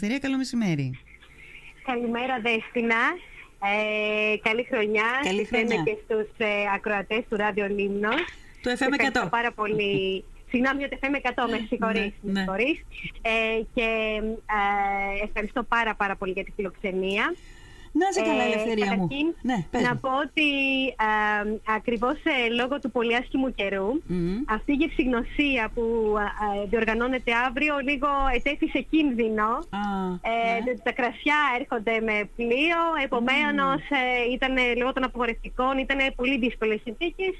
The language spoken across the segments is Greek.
Ελευθερία, καλό μεσημέρι. Καλημέρα Δέστηνα. Ε, καλή χρονιά. Καλή χρονιά. και στους ε, ακροατές του Ράδιο Λίμνος. Το FM 100. Ευχαριστώ πάρα πολύ. Συγγνώμη, το FM 100, με συγχωρείς. Ναι, με ναι. συγχωρείς. Ε, και ε, ευχαριστώ πάρα πάρα πολύ για τη φιλοξενία. Να είσαι καλά, Ε, Ελευθερία μου. καταρχήν, Ναι, πες να μου. πω ότι ε, ακριβώς ε, λόγω του πολύ άσχημου καιρού Μμμ. αυτή η γευσηγνωσία που ε, ε, διοργανώνεται αύριο λίγο ετέθη σε κίνδυνο. Α, Ε, ναι. Τα κρασιά έρχονται με πλοίο, επομένως ε, ήταν λόγω των απογορευτικών, ήταν πολύ δύσκολες συνθήκες.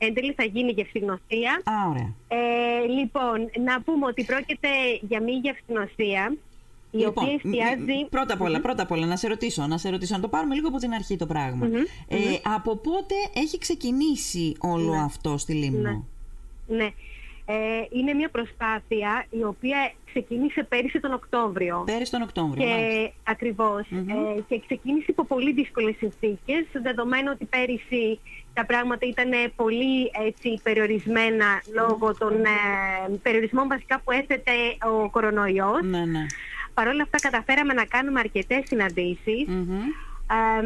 Εν τέλει θα γίνει γευσηγνωσία. Α, ωραία. Ε, λοιπόν, να πούμε ότι πρόκειται για μία γευσηγνωσία η Λοιπόν, οποία μ- μ- εστιάζει. πρώτα απ' όλα, πρώτα απ' όλα, να σε ρωτήσω, να σε ρωτήσω, να το πάρουμε λίγο από την αρχή το πραγμα Μμμ, Ε, από πότε έχει ξεκινήσει όλο Ναι. αυτό στη Λίμνο; Ναι. Ε, είναι μια προσπάθεια η οποία ξεκίνησε πέρυσι τον Οκτώβριο. Πέρυσι τον Οκτώβριο. μάλιστα. Και ακριβώς. Μμμ. Ε, και ξεκίνησε υπό πολύ δύσκολες συνθήκες, δεδομένου ότι πέρυσι τα πράγματα ήταν πολύ έτσι, περιορισμένα λόγω των ε, περιορισμών βασικά που έθετε ο κορονοϊός. Ναι, ναι. Παρ' όλα αυτά καταφέραμε να κάνουμε αρκετές συναντήσεις. Μμμ. Ε,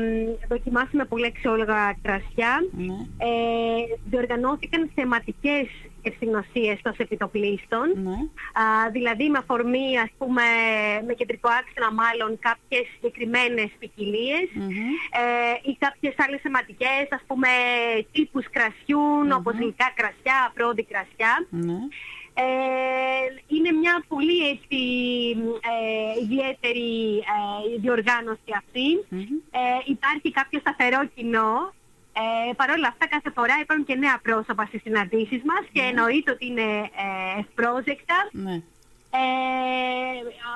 δοκιμάσαμε πολύ αξιόλογα κρασιά. Ναι. Ε, διοργανώθηκαν θεματικές ευθυνοσίες των επιτοπλίστων. Ναι. Α, δηλαδή με αφορμή, ας πούμε, με κεντρικό άξονα μάλλον κάποιες συγκεκριμένες ποικιλίες Μμμ. ε, ή κάποιες άλλες θεματικές, ας πούμε, τύπους κρασιούν, όπως γλυκά κρασιά, πρώτη κρασιά. Ναι. Ε, είναι μια πολύ έτσι, ε, ιδιαίτερη ε, διοργάνωση αυτή. Μμμ. Ε, υπάρχει κάποιο σταθερό κοινό. Ε, Παρ' όλα αυτά, κάθε φορά υπάρχουν και νέα πρόσωπα στις συναντήσεις μας και εννοείται ότι είναι ε, ευπρόσδεκτα. Ναι. Ε, α,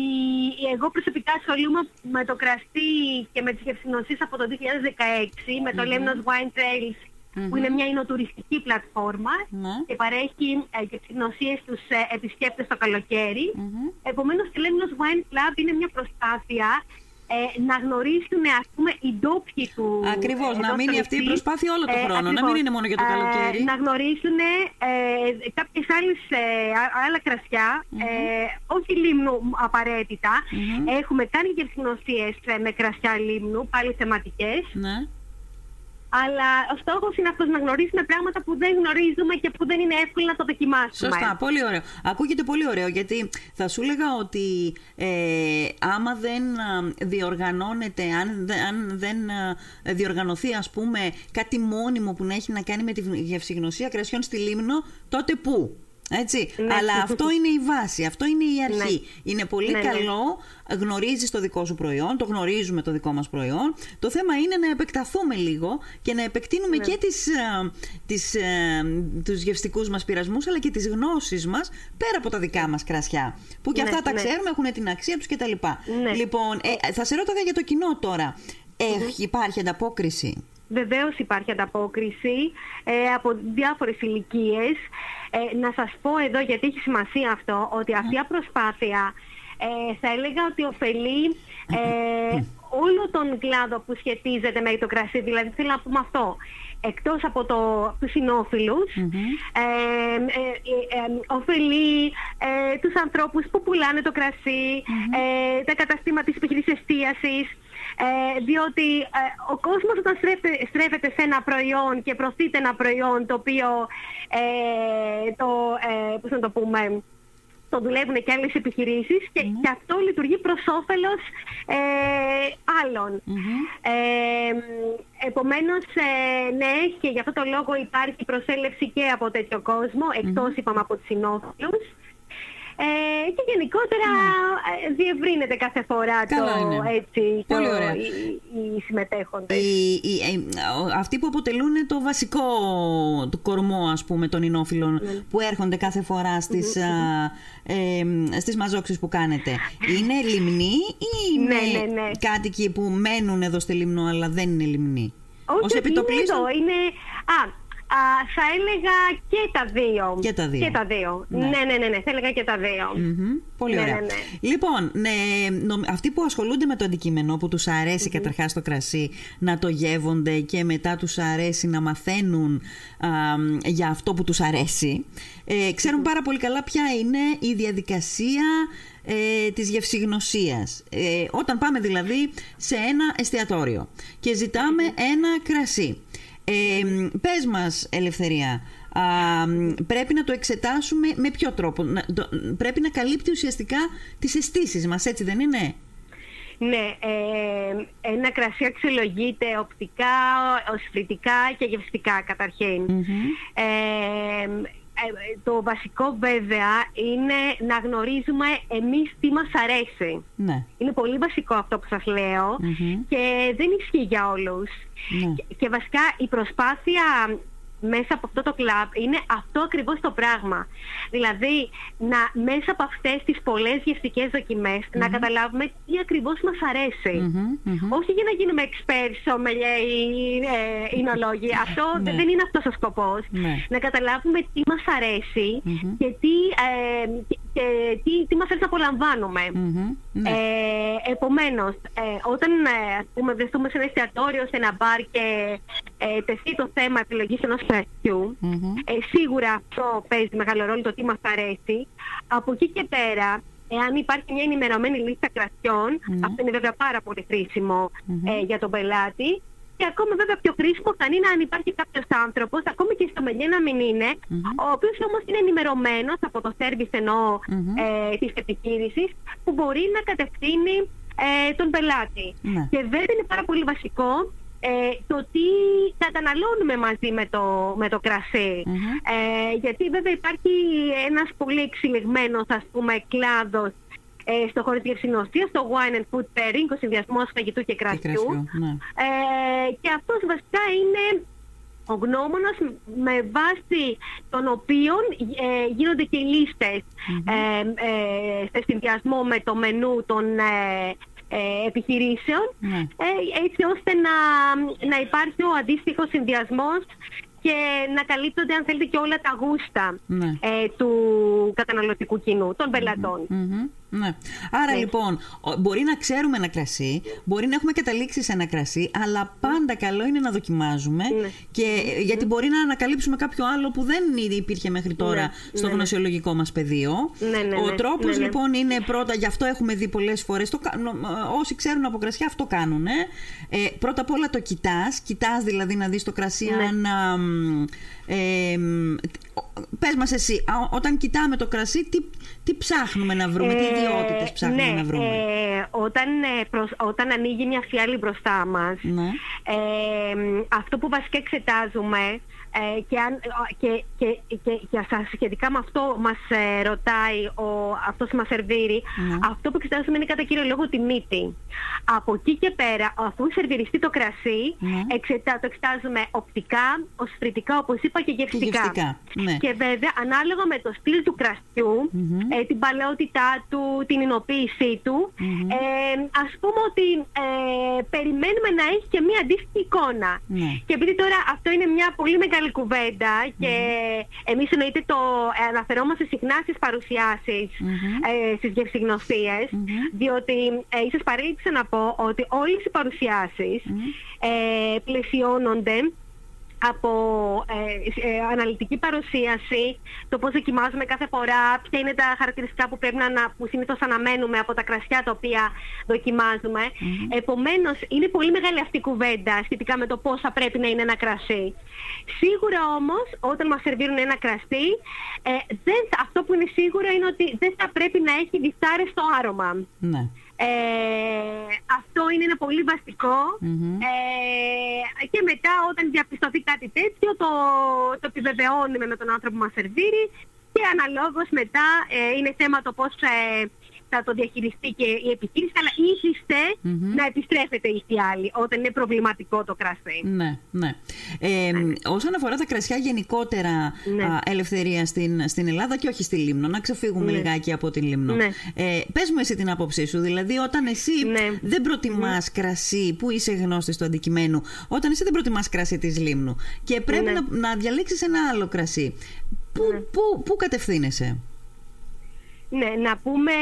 η- εγώ προσωπικά ασχολούμαι με το κραστή και με τις γευσηγνωσίες από το 2016 με το Lemnos Wine Trails που είναι μια εινοτουριστική πλατφόρμα Ναι. και παρέχει ε, γευσηγνωσίες στους ε, επισκέπτες το καλοκαίρι. Μμμ. Επομένως, το Lemnos Wine Club είναι μια προσπάθεια ε, να γνωρίσουν ας πούμε οι ντόπιοι του Ακριβώς, ε, να εδώ μείνει στο αυτή η νησί. προσπάθεια όλο τον χρόνο, να ακριβώς. μην είναι μόνο για το Ε, καλοκαίρι. να γνωρίσουν ε, κάποιες άλλες, ε, α- άλλα κρασιά, ε, όχι λίμνου απαραίτητα. Μμμ. Έχουμε κάνει γευσηγνωσίες ε, με κρασιά λίμνου, πάλι θεματικές. Ναι. Αλλά ο στόχος είναι αυτός να γνωρίσουμε πράγματα που δεν γνωρίζουμε και που δεν είναι εύκολο να το δοκιμάσουμε. Σωστά, πολύ ωραίο. Ακούγεται πολύ ωραίο γιατί θα σου έλεγα ότι ε, άμα δεν α, διοργανώνεται, αν, δε- αν δεν α, διοργανωθεί ας πούμε κάτι μόνιμο που να έχει να κάνει με τη γευσηγνωσία κρασιών στη Λίμνο, τότε πού; Έτσι. Ναι. Αλλά αυτό είναι η βάση, αυτό είναι η αρχή. Ναι. Είναι πολύ Ναι, ναι. καλό, γνωρίζεις το δικό σου προϊόν, το γνωρίζουμε το δικό μας προϊόν. Το θέμα είναι να επεκταθούμε λίγο και να επεκτείνουμε και τις, ε, τις, ε, τους γευστικούς μας πειρασμούς αλλά και τις γνώσεις μας πέρα από τα δικά μας κρασιά. Που και Ναι, αυτά τα ναι. ξέρουμε, έχουν την αξία τους κτλ. Ναι. Λοιπόν, ε, θα σε ρώταγα για το κοινό τώρα. Έχει, υπάρχει ανταπόκριση; Βεβαίως υπάρχει ανταπόκριση ε, από διάφορες ηλικίες. Ε, να σας πω εδώ, γιατί έχει σημασία αυτό, ότι αυτή η προσπάθεια ε, θα έλεγα ότι ωφελεί ε, όλο τον κλάδο που σχετίζεται με το κρασί. Δηλαδή θέλω να πούμε αυτό. Εκτός από το, τους συνόφιλους, ε, ε, ε, ε, ωφελεί ε, τους ανθρώπους που πουλάνε το κρασί, ε, τα καταστήματα της επιχειρήσης εστίασης, ε, διότι ε, ο κόσμος όταν στρέφεται, στρέφεται σε ένα προϊόν και προωθείται ένα προϊόν το οποίο ε, το, ε, πώς να το πούμε, το δουλεύουν και άλλες επιχειρήσεις και, και αυτό λειτουργεί προς όφελος ε, άλλων. Ε, επομένως, ε, ναι, και γι' αυτό το λόγο υπάρχει προσέλευση και από τέτοιο κόσμο, εκτός είπαμε από τους συνόφιλους. Ε, και γενικότερα ε, διευρύνεται κάθε φορά Ναι. Καλά το, είναι. έτσι, το, Πολύ ωραία. οι, οι συμμετέχοντες. Οι, οι- ε, ο- αυτοί που αποτελούν το βασικό το κορμό ας πούμε των ενόφιλων Ναι. που έρχονται κάθε φορά στις, α, ε, στις μαζόξεις που κάνετε είναι λιμνοί ή είναι Ναι, ναι, ναι. κάτοικοι που μένουν εδώ στη Λιμνό αλλά δεν είναι λιμνοί; Όχι, Ως όχι, είναι επιτοπλίστων; εδώ. Είναι... Α, α, θα έλεγα και τα δύο. Και τα δύο. Και τα δύο. Ναι. Ναι, ναι, ναι, ναι. Θα έλεγα και τα δύο. Μμμ, Πολύ Ναι, ωραία. ναι, ναι. Λοιπόν, ναι, νομ- αυτοί που ασχολούνται με το αντικείμενο, που τους αρέσει καταρχάς το κρασί να το γεύονται και μετά τους αρέσει να μαθαίνουν α, για αυτό που τους αρέσει, ε, ξέρουν πάρα πολύ καλά ποια είναι η διαδικασία ε, της γευσηγνωσίας. Ε, όταν πάμε δηλαδή σε ένα εστιατόριο και ζητάμε ένα κρασί. Ε, πες μας, Ελευθερία, α, πρέπει να το εξετάσουμε με ποιο τρόπο; πρέπει να καλύπτει ουσιαστικά τις αισθήσεις μας, έτσι δεν είναι; Ναι, ε, ένα κρασί αξιολογείται οπτικά, οσφρητικά και γευστικά Ε, το βασικό βέβαια είναι να γνωρίζουμε εμείς τι μας αρέσει. Ναι. Είναι πολύ βασικό αυτό που σας λεω και δεν ισχύει για όλους. Ναι. Και, και βασικά η προσπάθεια μέσα από αυτό το κλαμπ είναι αυτό ακριβώς το πράγμα. Δηλαδή, να, μέσα από αυτές τις πολλές γευστικές να καταλάβουμε τι ακριβώς μας αρεσει Όχι για να γίνουμε experts, sommelier ή ε, εινολόγοι. Αυτό ναι. δεν είναι αυτός ο σκοπός. Ναι. Να καταλάβουμε τι μας αρέσει και τι, ε, και τι, τι μας αρέσει να απολαμβανουμε ναι. Ε, επομένως, ε, όταν ε, ας πούμε, βρεθούμε σε ένα εστιατόριο, σε ένα μπαρ και ε, τεθεί το θέμα επιλογής ενός κρασιού, ε, σίγουρα αυτό παίζει μεγάλο ρόλο το τι μας αρέσει. Από εκεί και πέρα, εάν υπάρχει μια ενημερωμένη λίστα αυτό είναι βέβαια πάρα πολύ ε, για τον πελάτη, και ακόμα βέβαια πιο χρήσιμο θα είναι αν υπάρχει κάποιος άνθρωπος, ακόμη και στο μελιέ να μην ειναι ο οποίος όμως είναι ενημερωμένος από το service εννοώ ε, της επιχείρησης, που μπορεί να κατευθύνει ε, τον πελάτη. Ναι. Και βέβαια είναι πάρα πολύ βασικό ε, το τι καταναλώνουμε μαζί με το, με το κρασι Ε, γιατί βέβαια υπάρχει ένας πολύ εξελιγμένος ας πούμε κλάδος ε, στο χώρο της γευσινότητας, το wine and food pairing, ο συνδυασμός φαγητού και κρασιού. ναι. ε, και αυτός βασικά είναι ο γνώμονας με βάση των οποίων ε, γίνονται και οι λιστες ε, ε, σε συνδυασμό με το μενού των ε, επιχειρήσεων ναι. έτσι ώστε να, να υπάρχει ο αντίστοιχος συνδυασμός και να καλύπτονται αν θέλετε και όλα τα γούστα ναι. του καταναλωτικού κοινού, των πελατων ναι. Άρα ναι. λοιπόν, μπορεί να ξέρουμε ένα κρασί, μπορεί να έχουμε καταλήξει σε ένα κρασί, αλλά πάντα καλό είναι να δοκιμάζουμε. Ναι. Και, γιατί μπορεί να ανακαλύψουμε κάποιο άλλο που δεν υπήρχε μέχρι τώρα ναι. στο ναι, γνωσιολογικό μας πεδίο. Ο τρόπος λοιπόν είναι πρώτα, γι' αυτό έχουμε δει πολλές φορές. Όσοι ξέρουν από κρασιά αυτό κάνουν. Ε, πρώτα απ' όλα το κοιτάς. Κοιτάς δηλαδή να δεις το κρασί αν. Ε, πες μας εσύ, όταν κοιτάμε το κρασί, τι, τι ψάχνουμε να βρούμε, τι ε, ιδιότητες ψάχνουμε ναι, να βρούμε. Ε, όταν, ε, όταν ανοίγει μια φιάλη μπροστά μας, ναι. ε, αυτό που βασικά εξετάζουμε ε, και, αν, και, και, και, και σχετικά με αυτό μας ε, ρωτάει ο, αυτός που μας σερβίρει, ναι. αυτό που εξετάζουμε είναι κατά κύριο λόγο τη μύτη. Από εκεί και πέρα, αφού σερβιριστεί το κρασί, ναι. εξετά, το εξετάζουμε οπτικά, οσφρητικά, όπως είπα, και γευστικά. Και, γευστικά, ναι. και βέβαια, ανάλογα με το στυλ του κρασιου ε, την παλαιότητά του, την εινοποίησή του, ε, ας πούμε ότι ε, περιμένουμε να έχει και μία αντίστοιχη εικόνα. Ναι. Και επειδή τώρα αυτό είναι μια πολύ μεγάλη κουβέντα και mm-hmm. εμείς εννοείται το ε, αναφερόμαστε συχνά στις παρουσιάσεις mm-hmm. ε, στις γευσηγνωσίες διότι ε, ίσως παρέλειψα να πω ότι όλες οι παρουσιάσεις ε, πλαισιώνονται από ε, ε, αναλυτική παρουσίαση, το πώς δοκιμάζουμε κάθε φορά, ποια είναι τα χαρακτηριστικά που πρέπει να, που συνήθως αναμένουμε από τα κρασιά τα οποία δοκιμάζουμε. Επομένως, είναι πολύ μεγάλη αυτή η κουβέντα σχετικά με το πώς θα πρέπει να είναι ένα κρασί. Σίγουρα όμως, όταν μας σερβίρουν ένα κρασί, ε, δεν, αυτό που είναι σίγουρο είναι ότι δεν θα πρέπει να έχει διστάρεστο άρωμα. Ναι. Ε, αυτό είναι ένα πολύ βασικό. Ε, και μετά όταν διαπιστωθεί κάτι τέτοιο το, το επιβεβαιώνουμε με τον άνθρωπο που μας σερβίρει. Και αναλόγως μετά ε, είναι θέμα το πώς ε, θα το διαχειριστεί και η επιχείρηση, αλλά ήθιστε να επιστρέφεται η φιάλη όταν είναι προβληματικό το κρασί. Ναι, ναι. Ε, ναι. Όσον αφορά τα κρασιά γενικότερα ναι. α, ελευθερία στην, στην Ελλάδα και όχι στη Λίμνο, να ξεφύγουμε ναι. λιγάκι από την Λίμνο. Ναι. Ε, πες μου εσύ την άποψή σου, δηλαδή όταν εσύ δεν προτιμάς κρασί, που είσαι γνώστης του αντικειμένου, όταν εσύ δεν προτιμάς κρασί της Λίμνου και πρέπει να, να διαλέξεις ένα άλλο κρασί, πού, πού, πού κατευθύνεσαι; Ναι, να πούμε,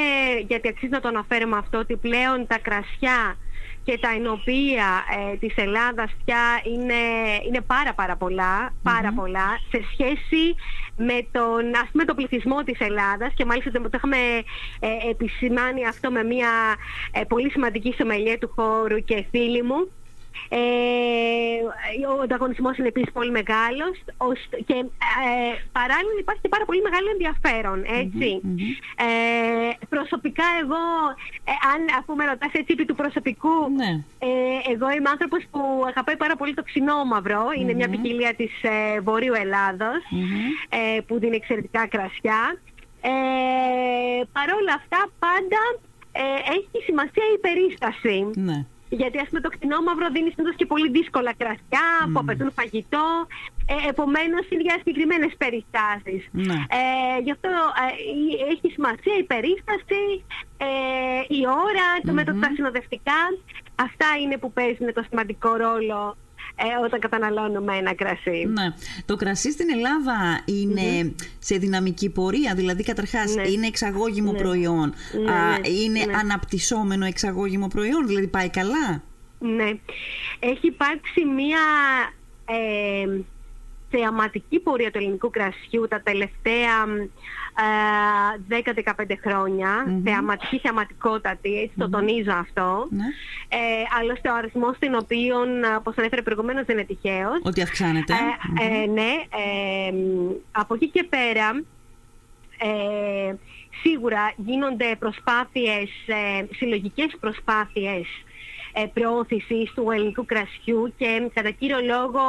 γιατί αξίζει να το αναφέρουμε αυτό, ότι πλέον τα κρασιά και τα ενοπία ε, της Ελλάδας πια είναι, είναι πάρα πάρα πολλά, πολλά σε σχέση με τον ας πούμε, το πληθυσμό της Ελλάδας και μάλιστα το είχαμε ε, επισημάνει αυτό με μια ε, πολύ σημαντική σομελιέ του χώρου και φίλη μου ε, ο ανταγωνισμός είναι επίσης πολύ μεγάλος και ε, παράλληλα υπάρχει και πάρα πολύ μεγάλο ενδιαφέρον. Ε, προσωπικά, εγώ, ε, αν αφού με ρωτάς έτσι επί του προσωπικού, ναι. ε, εγώ είμαι άνθρωπος που αγαπάει πάρα πολύ το ξινόμαυρο. Είναι μια ποικιλία της ε, Βορείου Ελλάδος ε, που δίνει εξαιρετικά κρασιά. Ε, Παρ' όλα αυτά, πάντα έχει σημασία η περίσταση. Ναι. Γιατί ας πούμε το κτηνό μαύρο δίνει συνήθως και πολύ δύσκολα κρασιά που απαιτούν φαγητό. Ε, επομένως είναι για συγκεκριμένες περιστάσεις. Ναι. Ε, γι' αυτό ε, έχει σημασία η περίσταση, ε, η ώρα, το mm μέτρο τα συνοδευτικά. Αυτά είναι που παίζουν το σημαντικό ρόλο ε, όταν καταναλώνουμε ένα κρασί. Ναι. Το κρασί στην Ελλάδα σε δυναμική πορεία, δηλαδή καταρχάς Ναι. είναι εξαγώγημο Ναι. προϊόν, Ναι, α, ναι, είναι ναι. αναπτυσσόμενο εξαγώγημο προϊόν, δηλαδή πάει καλά. Ναι. Έχει υπάρξει μία ε, θεαματική πορεία του ελληνικού κρασιού τα τελευταία ε, 10-15 χρονια Μμμ. Θεαματική, θεαματικότατη, έτσι το τονίζω αυτό. Ναι. Ε, άλλωστε ο αριθμός των οποίων, όπως ανέφερε προηγουμένως, δεν είναι τυχαίος. Ότι αυξάνεται. Ε, ε, ναι, ε, μ, από εκεί και πέρα ε, σίγουρα γίνονται προσπάθειες, ε, συλλογικές προσπάθειες ε, προώθησης του ελληνικού κρασιού και κατά κύριο λόγο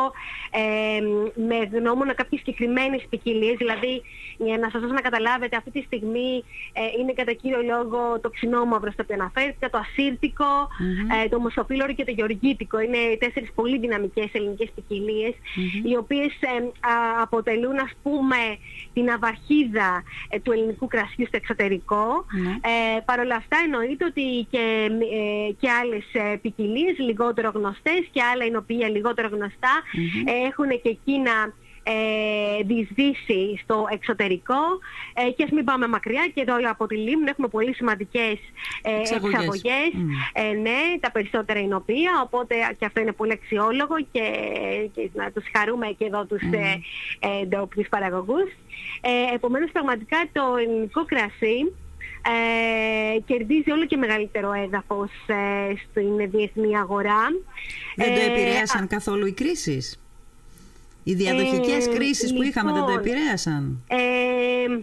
ε, με γνώμονα κάποιες συγκεκριμένες ποικιλίες, δηλαδή για να σας δώσω να καταλάβετε αυτή τη στιγμή ε, είναι κατά κύριο λόγο το ξινόμαυρο στο οποίο αναφέρθηκα, το ασύρτικο, ε, το μοσοφύλωρο και το γεωργίτικο. Είναι τέσσερις πολύ δυναμικές ελληνικές ποικιλίες, οι οποίες ε, α, αποτελούν ας πούμε την αβαχίδα ε, του ελληνικού κρασιού στο εξωτερικό. Ναι. Ε, Παρ' όλα αυτά εννοείται ότι και, ε, και άλλες ε, ποικιλίες λιγότερο γνωστές και άλλα εινοποιεία λιγότερο γνωστά. Ε, έχουν και εκείνα ε, διεισδύσει στο εξωτερικό. Ε, και ας μην πάμε μακριά και εδώ από τη Λίμνο έχουμε πολύ σημαντικές ε, Εξαγωγές. εξαγωγές. Μμ. ε, ναι, τα περισσότερα εινοποιεία οπότε και αυτό είναι πολύ αξιόλογο και, και να τους χαρούμε και εδώ τους ε, ε, ντόπιους παραγωγούς. Ε, επομένως πραγματικά το ελληνικό κρασί ε, κερδίζει όλο και μεγαλύτερο έδαφος ε, στην διεθνή αγορά. Δεν το Ε, επηρέασαν καθόλου οι κρίσεις; Οι διαδοχικές Ε, κρίσεις που είχαμε δεν το λοιπόν, επηρέασαν; Ε,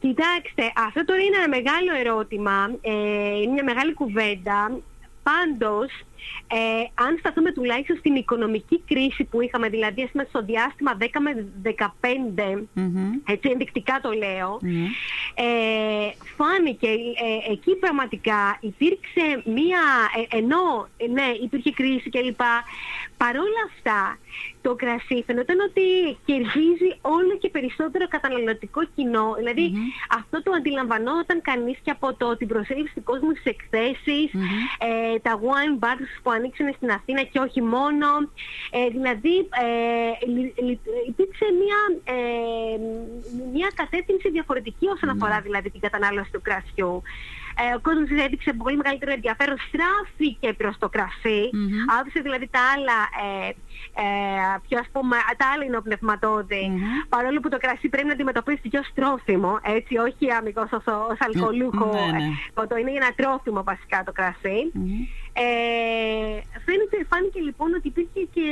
κοιτάξτε, αυτό τώρα είναι ένα μεγάλο ερώτημα, ε, είναι μια μεγάλη κουβέντα. Πάντως, ε, αν σταθούμε τουλάχιστον στην οικονομική κρίση που είχαμε, δηλαδή ας πούμε, στο διάστημα 10 με 15, Μμμ. έτσι ενδεικτικά το λέω, Ναι. Ε, φάνηκε ε, εκεί πραγματικά υπήρξε μία, ε, ενώ ε, ναι υπήρχε κρίση κλπ. Παρόλα αυτά το κρασί φαινόταν ότι κερδίζει όλο και περισσότερο καταναλωτικό κοινό. Δηλαδή αυτό το αντιλαμβανόταν κανείς και από το, την προσέλευση του κόσμου στις εκθέσεις, ε, τα wine bars που ανοίξαν στην Αθήνα και όχι μόνο. Ε, δηλαδή ε, λι- λι- υπήρξε μια, ε, μια κατεύθυνση διαφορετική όσον αφορά δηλαδή την κατανάλωση του κρασιού. Ε, ο κόσμος έδειξε πολύ μεγαλύτερο ενδιαφέρον, στράφηκε προς το κρασί, άφησε δηλαδή τα άλλα, ε, ε, πιο ας πούμε, τα άλλα είναι παρόλο που το κρασί πρέπει να αντιμετωπίσει και ως τρόφιμο, έτσι, όχι αμυγός ως, ως αλκοολούχο, ναι, ναι. ε, το είναι ένα τρόφιμο βασικά το κρασί. Ε, φαίνεται, φάνηκε λοιπόν ότι υπήρχε και,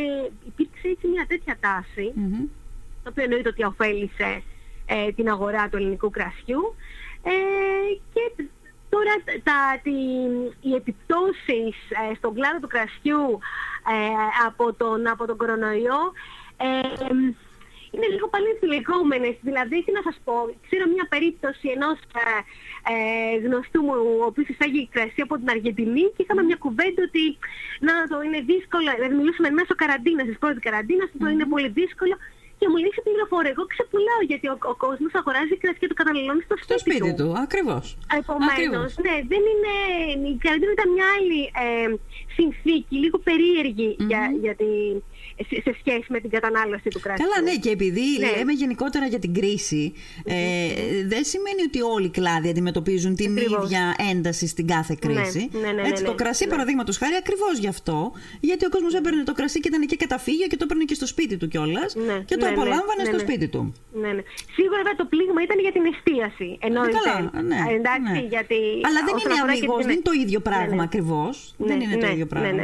υπήρξε έτσι μια τέτοια τάση, Μμμ. το οποίο εννοείται ότι ωφέλησε ε, την αγορά του ελληνικού κρασιού. Ε, και τώρα τα, τη, οι επιπτώσεις ε, στον κλάδο του κρασιού ε, από, τον, από τον κορονοϊό ε, είναι λίγο παλιοφιλεγόμενες. Δηλαδή, τι να σας πω, ξέρω μια περίπτωση ενός ε, ε, γνωστού μου, ο οποίος εισάγει κρασί από την Αργεντινή και είχαμε μια κουβέντα ότι να το είναι δύσκολο, δηλαδή μιλούσαμε μέσω καραντίνας, της πρώτης καραντίνας, το είναι πολύ δύσκολο και μου λέει σε πληροφορία. Εγώ ξεπουλάω γιατί ο, ο κόσμος αγοράζει κρασί και το καταναλώνει στο Στο σπίτι, σπίτι του, ακριβώς. Επομένως, Ακριβώς. ναι, δεν είναι. Η καραντίνα ήταν μια άλλη ε, συνθήκη, λίγο περίεργη για, για, τη, σε, σε σχέση με την κατανάλωση του κρασιού. Καλά, ναι, και επειδή Ναι. λέμε γενικότερα για την κρίση, ε, δεν σημαίνει ότι όλοι οι κλάδοι αντιμετωπίζουν την Ακριβώς. ίδια ένταση στην κάθε κρίση. ναι, ναι, ναι, Έτσι, ναι. το κρασί, Ναι. παραδείγματος χάρη, ακριβώς γι' αυτό. Γιατί ο κόσμος έπαιρνε το κρασί και ήταν και καταφύγιο και το έπαιρνε και στο σπίτι του κιόλας. Ναι, και το ναι, ναι, απολάμβανε ναι, στο ναι. σπίτι του. Ναι, ναι. Σίγουρα βέβαια το πλήγμα ήταν για την εστίαση. Εννοείται. Καλά, ναι, Εντάξει, ναι. γιατί. Αλλά δεν όσον είναι αφορά και αμυγός, την- δεν είναι το ίδιο πράγμα Ναι, ναι. ακριβώς. Ναι, δεν είναι το ναι, ίδιο πράγμα.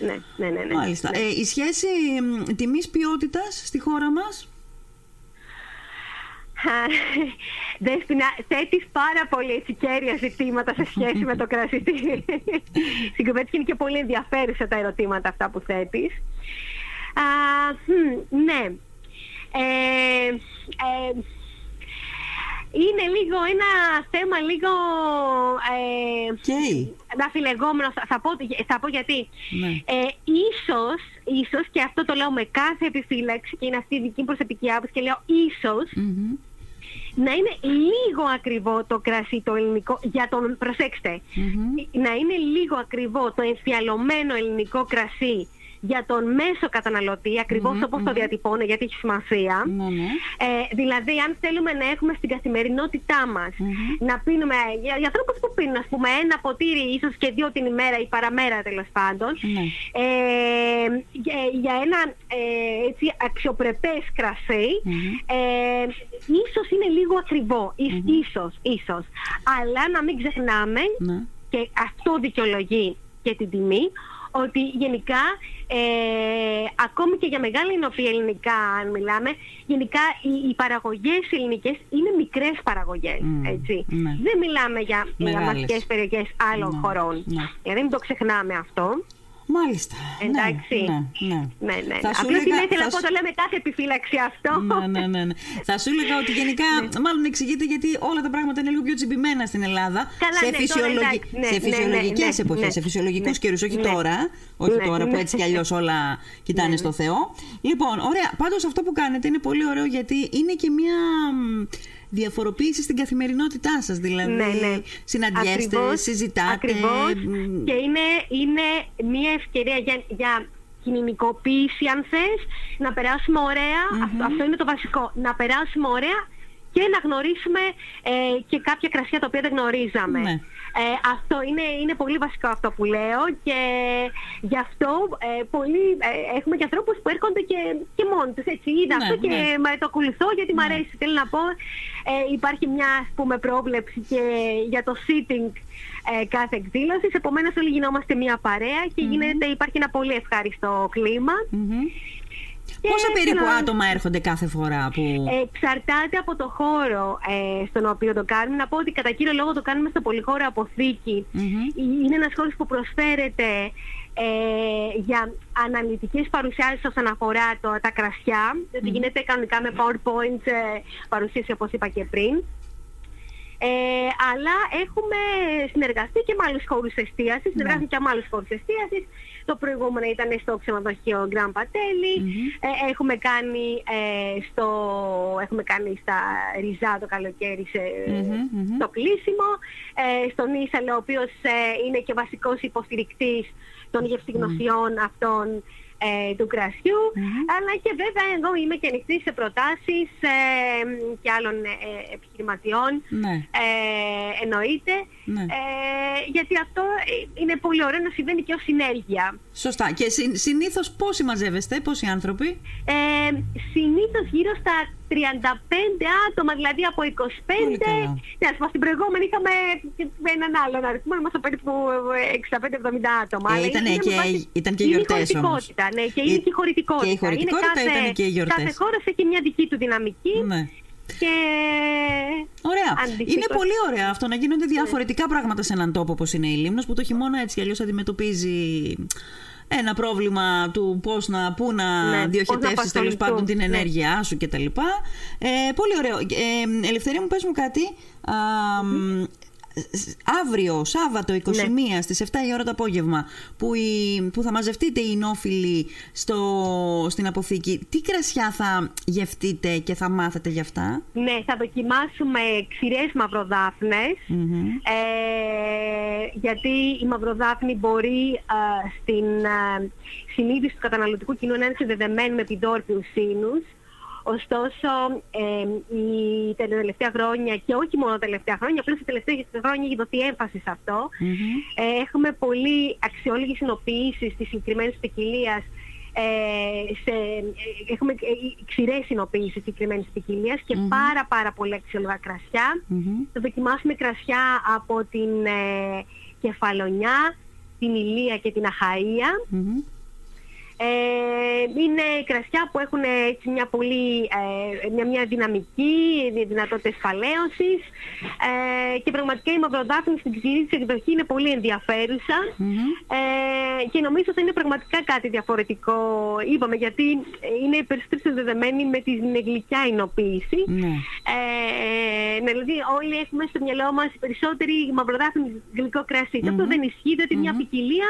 Ναι, ναι, ναι. ναι, ναι, ναι, ναι. Μάλιστα. Ναι. Ε, η σχέση τιμής ποιότητας στη χώρα μας; Δέσποινα, θέτεις πάρα πολύ έτσι κέρια ζητήματα σε σχέση με το κρασί στην κουβέντα και είναι και πολύ ενδιαφέρουσα τα ερωτήματα αυτά που θέτεις. Α, χμ, ναι. Ε, ε, είναι λίγο ένα θέμα λίγο ε, Και. αφιλεγόμενο. Θα, θα, πω, θα πω γιατί. Ναι. Ε, ίσως, ίσως, και αυτό το λέω με κάθε επιφύλαξη και είναι αυτή η δική μου προσωπική άποψη και λέω ίσως, Μμμ. να είναι λίγο ακριβό το κρασί το ελληνικό για τον, προσέξτε, Μμμ. να είναι λίγο ακριβό το εμφιαλωμένο ελληνικό κρασί για τον μέσο καταναλωτή, ακριβώς Μμμ, όπως το διατυπώνω γιατί έχει σημασία. Ναι, ναι. Ε, δηλαδή, αν θέλουμε να έχουμε στην καθημερινότητά μας Μμμ. να πίνουμε, για, για ανθρώπους που πίνουν, ας πούμε, ένα ποτήρι ίσως και δύο την ημέρα ή παραμέρα τέλος πάντων, Ναι. ε, για, για ένα ε, έτσι, αξιοπρεπές κρασί, Μμμ. ε, ίσως είναι λίγο ακριβό, ίσ- ίσως, ίσως. Αλλά να μην ξεχνάμε, ναι. και αυτό δικαιολογεί και την τιμή, ότι γενικά, ε, ακόμη και για μεγάλα εινοφία ελληνικά, αν μιλάμε, γενικά οι, οι παραγωγές ελληνικές είναι μικρές παραγωγές, Μμ, έτσι. ναι. Δεν μιλάμε για, για Μεγάλες. μαζικές περιοχές άλλων Ναι, χωρών. ναι. Γιατί μην το ξεχνάμε αυτό. Μάλιστα. Εντάξει. Ναι, ναι, ναι. Ναι, ναι. Θα σου Απλώς έλεγα- είναι, ήθελα θα να πω, σου- το λέω με κάθε επιφύλαξη αυτό. Ναι, ναι, ναι, ναι. Θα σου έλεγα ότι γενικά, μάλλον εξηγείται γιατί όλα τα πράγματα είναι λίγο πιο τσιμπημένα στην Ελλάδα. Καλά, σε ναι, τώρα φυσιολογι... εντάξει, ναι, σε ναι, φυσιολογικές ναι, ναι, εποχές, ναι. σε φυσιολογικούς Ναι, καιρούς, όχι ναι. τώρα. Όχι Ναι, τώρα που ναι. έτσι κι αλλιώς όλα κοιτάνε στο Θεό. Λοιπόν, ωραία. Πάντως αυτό που κάνετε είναι πολύ ωραίο γιατί είναι και μια μ, διαφοροποίησης στην καθημερινότητά σας. Δηλαδή, Ναι, ναι. συναντιέστε, Ακριβώς, συζητάτε. Ακριβώς. μ, Και είναι, είναι μια ευκαιρία για, για κοινωνικοποίηση, αν θες, να περάσουμε ωραία. Αυτό, αυτό είναι το βασικό. Να περάσουμε ωραία και να γνωρίσουμε ε, και κάποια κρασιά τα οποία δεν γνωρίζαμε. Ναι. Ε, αυτό είναι, είναι πολύ βασικό αυτό που λέω και γι' αυτό ε, πολλοί, ε, έχουμε και ανθρώπους που έρχονται και, και μόνοι τους. Έτσι, είδα Ναι, αυτό και ναι. μα το ακολουθώ γιατί μου αρέσει. Θέλω να πω, ε, υπάρχει μια ας πούμε πρόβλεψη και για το sitting ε, κάθε εκδήλωσης. Επομένως όλοι γινόμαστε μια παρέα και γίνεται, υπάρχει ένα πολύ ευχάριστο κλίμα. μμμ. Και Πόσα περίπου θέλω- άτομα έρχονται κάθε φορά που. Εξαρτάται από το χώρο ε, στον οποίο το κάνουμε. Να πω ότι κατά κύριο λόγο το κάνουμε στο πολυχώρο αποθήκη. Μμμ. Είναι ένας χώρος που προσφέρεται ε, για αναλυτικές παρουσιάσεις όσον αφορά το, τα κρασιά. Δηλαδή γίνεται κανονικά με PowerPoint ε, παρουσίαση όπως είπα και πριν. Ε, αλλά έχουμε συνεργαστεί και με άλλους χώρους εστίασης, συνεργάστηκε και με άλλους χώρους εστίασης. Το προηγούμενο ήταν στο ξενοδοχείο Grand Πατέλη. Ε, έχουμε, κάνει, ε, στο, έχουμε κάνει στα Ριζά το καλοκαίρι σε, Μμμ, μμμ. στο κλείσιμο. Ε, στον Ίσαλο, ο οποίος ε, είναι και βασικός υποστηρικτής των γευστηγνωσιών αυτών ε, του κρασιου Αλλά και βέβαια εγώ είμαι και ανοιχτή σε προτάσεις ε, και άλλων ε, επιχειρηματιών. Ναι. Ε, εννοείται. Ναι. Ε, γιατί αυτό ε, είναι πολύ ωραίο να συμβαίνει και ως συνέργεια. Σωστά. Και συ, συνήθως πόσοι μαζεύεστε, πόσοι άνθρωποι; Ε, συνήθως γύρω στα 35 άτομα, δηλαδή από 25. Πολύ καλά. Ναι, ας πούμε, στην προηγούμενη είχαμε και έναν άλλον αριθμό, ήμασταν περίπου 65-70 άτομα. Ε, Αλλά ήτανε είναι με και- βάση- ήταν και είναι η γιορτές όμως. χωρητικότητα, Ναι, και είναι Ε, και η χωρητικότητα. και η χωρητικότητα είναι κάθε, ήταν και οι γιορτές. Κάθε χώρος έχει μια δική του δυναμική. Ναι. Και... Ωραία. Αντιστοίχως. Είναι πολύ ωραία αυτό να γίνονται διαφορετικά πράγματα σε έναν τόπο όπως είναι η Λίμνος που το χειμώνα έτσι κι αλλιώς αντιμετωπίζει ένα πρόβλημα του πώς να, πού να Ναι, πώς να διοχετεύσεις τέλος πάντων την απασχοληθούν, ναι. ενέργειά σου κτλ. Ε, πολύ ωραίο. Ε, Ελευθερία μου πες μου κάτι. Α, μ, σ- Αύριο, Σάββατο 21 Ναι. στις 7 η ώρα το απόγευμα που, η, που θα μαζευτείτε οι νόφιλοι στο, στην αποθήκη τι κρασιά θα γευτείτε και θα μάθετε γι' αυτά; Ναι, θα δοκιμάσουμε ξηρές μαυροδάφνες Μμμ. ε, γιατί η μαυροδάφνη μπορεί ε, στην ε, συνείδηση του καταναλωτικού κοινού να είναι συνδεδεμένη με επιδόρπιους σύνους. Ωστόσο, ε, η, τα τελευταία χρόνια και όχι μόνο τα τελευταία χρόνια, απλώς τα τελευταία χρόνια έχει δοθεί έμφαση σε αυτό. Ε, έχουμε πολύ αξιόλογη συνοποίηση της συγκεκριμένης ποικιλία ε, σε, ε, έχουμε ε, ξηρές συνοποίηση συγκεκριμένης ποικιλία και πάρα πάρα πολύ αξιόλογα κρασιά. Mm-hmm. Θα δοκιμάσουμε κρασιά από την ε, Κεφαλονιά, την Ηλία και την Αχαΐα. Ε, είναι κρασιά που έχουν έτσι μια πολύ ε, μια, μια δυναμική, δυνατότητες φαλαίωσης ε, και πραγματικά η μαυροδάφνη στην ξηρή της εκδοχή είναι πολύ ε, και νομίζω ότι είναι πραγματικά κάτι διαφορετικό, είπαμε, γιατί είναι περισσότερο συνδεδεμένη με την γλυκιά εινοποίηση. Mm-hmm. Ε, δηλαδή όλοι έχουμε στο μυαλό μας περισσότερη μαυροδάφνη γλυκό κρασί. Mm-hmm. Αυτό δεν ισχύει, διότι μια ποικιλία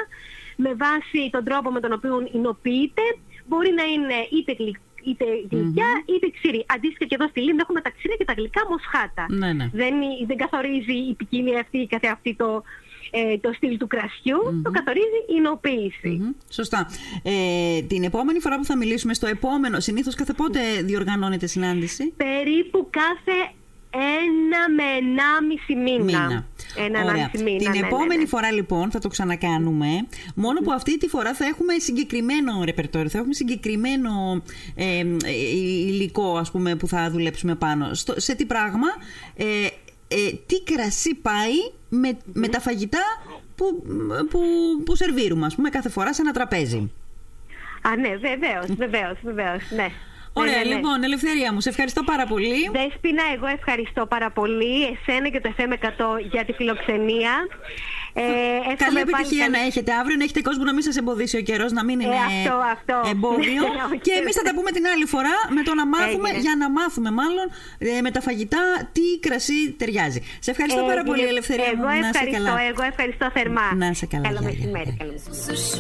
με βάση τον τρόπο με τον οποίο εινοποιείται μπορεί να είναι είτε γλυκό είτε γλυκιά mm-hmm. είτε ξηρή. Αντίστοιχα και εδώ στη Λίμνη έχουμε τα ξηρά και τα γλυκά μοσχάτα. Ναι, ναι. Δεν, δεν καθορίζει η ποικιλία αυτή καθε αυτή το, ε, το στυλ του κρασιου mm-hmm. το καθορίζει η εινοποίηση. Mm-hmm. Σωστά. Ε, την επόμενη φορά που θα μιλήσουμε στο επόμενο, συνήθως κάθε πότε διοργανώνεται συνάντηση; Περίπου κάθε ένα με ενάμιση μήνα. μήνα. Ένα Ωραία. Μήνα, Την ναι, επόμενη ναι, ναι. φορά λοιπόν θα το ξανακάνουμε. Μόνο που αυτή τη φορά θα έχουμε συγκεκριμένο ρεπερτόριο, θα έχουμε συγκεκριμένο ε, υλικό ας πούμε που θα δουλέψουμε πάνω. Στο, σε τι πράγμα, ε, ε, τι κρασί πάει με, με τα φαγητά που, που, που σερβίρουμε ας πούμε κάθε φορά σε ένα τραπέζι. Α, ναι, βεβαίως, βεβαίως, βεβαίως, ναι. Ωραία, ναι, ναι, ναι. λοιπόν, ελευθερία μου, σε ευχαριστώ πάρα πολύ. Δέσποινα, εγώ ευχαριστώ πάρα πολύ. Εσένα και το FM100 για τη φιλοξενία. Ε, Καλή επιτυχία να έχετε αύριο, να έχετε κόσμο να μην σας εμποδίσει ο καιρός, να μην είναι ε, αυτό, αυτό. εμπόδιο. και εμείς θα τα πούμε την άλλη φορά με το να μάθουμε, για να μάθουμε μάλλον ε, με τα φαγητά τι κρασί ταιριάζει. Σε ευχαριστώ πάρα πολύ, Ελευθερία εγώ μου. Ευχαριστώ, να καλά. Εγώ ευχαριστώ θερμά. Να σε καλά. Καλό μεσημέρι.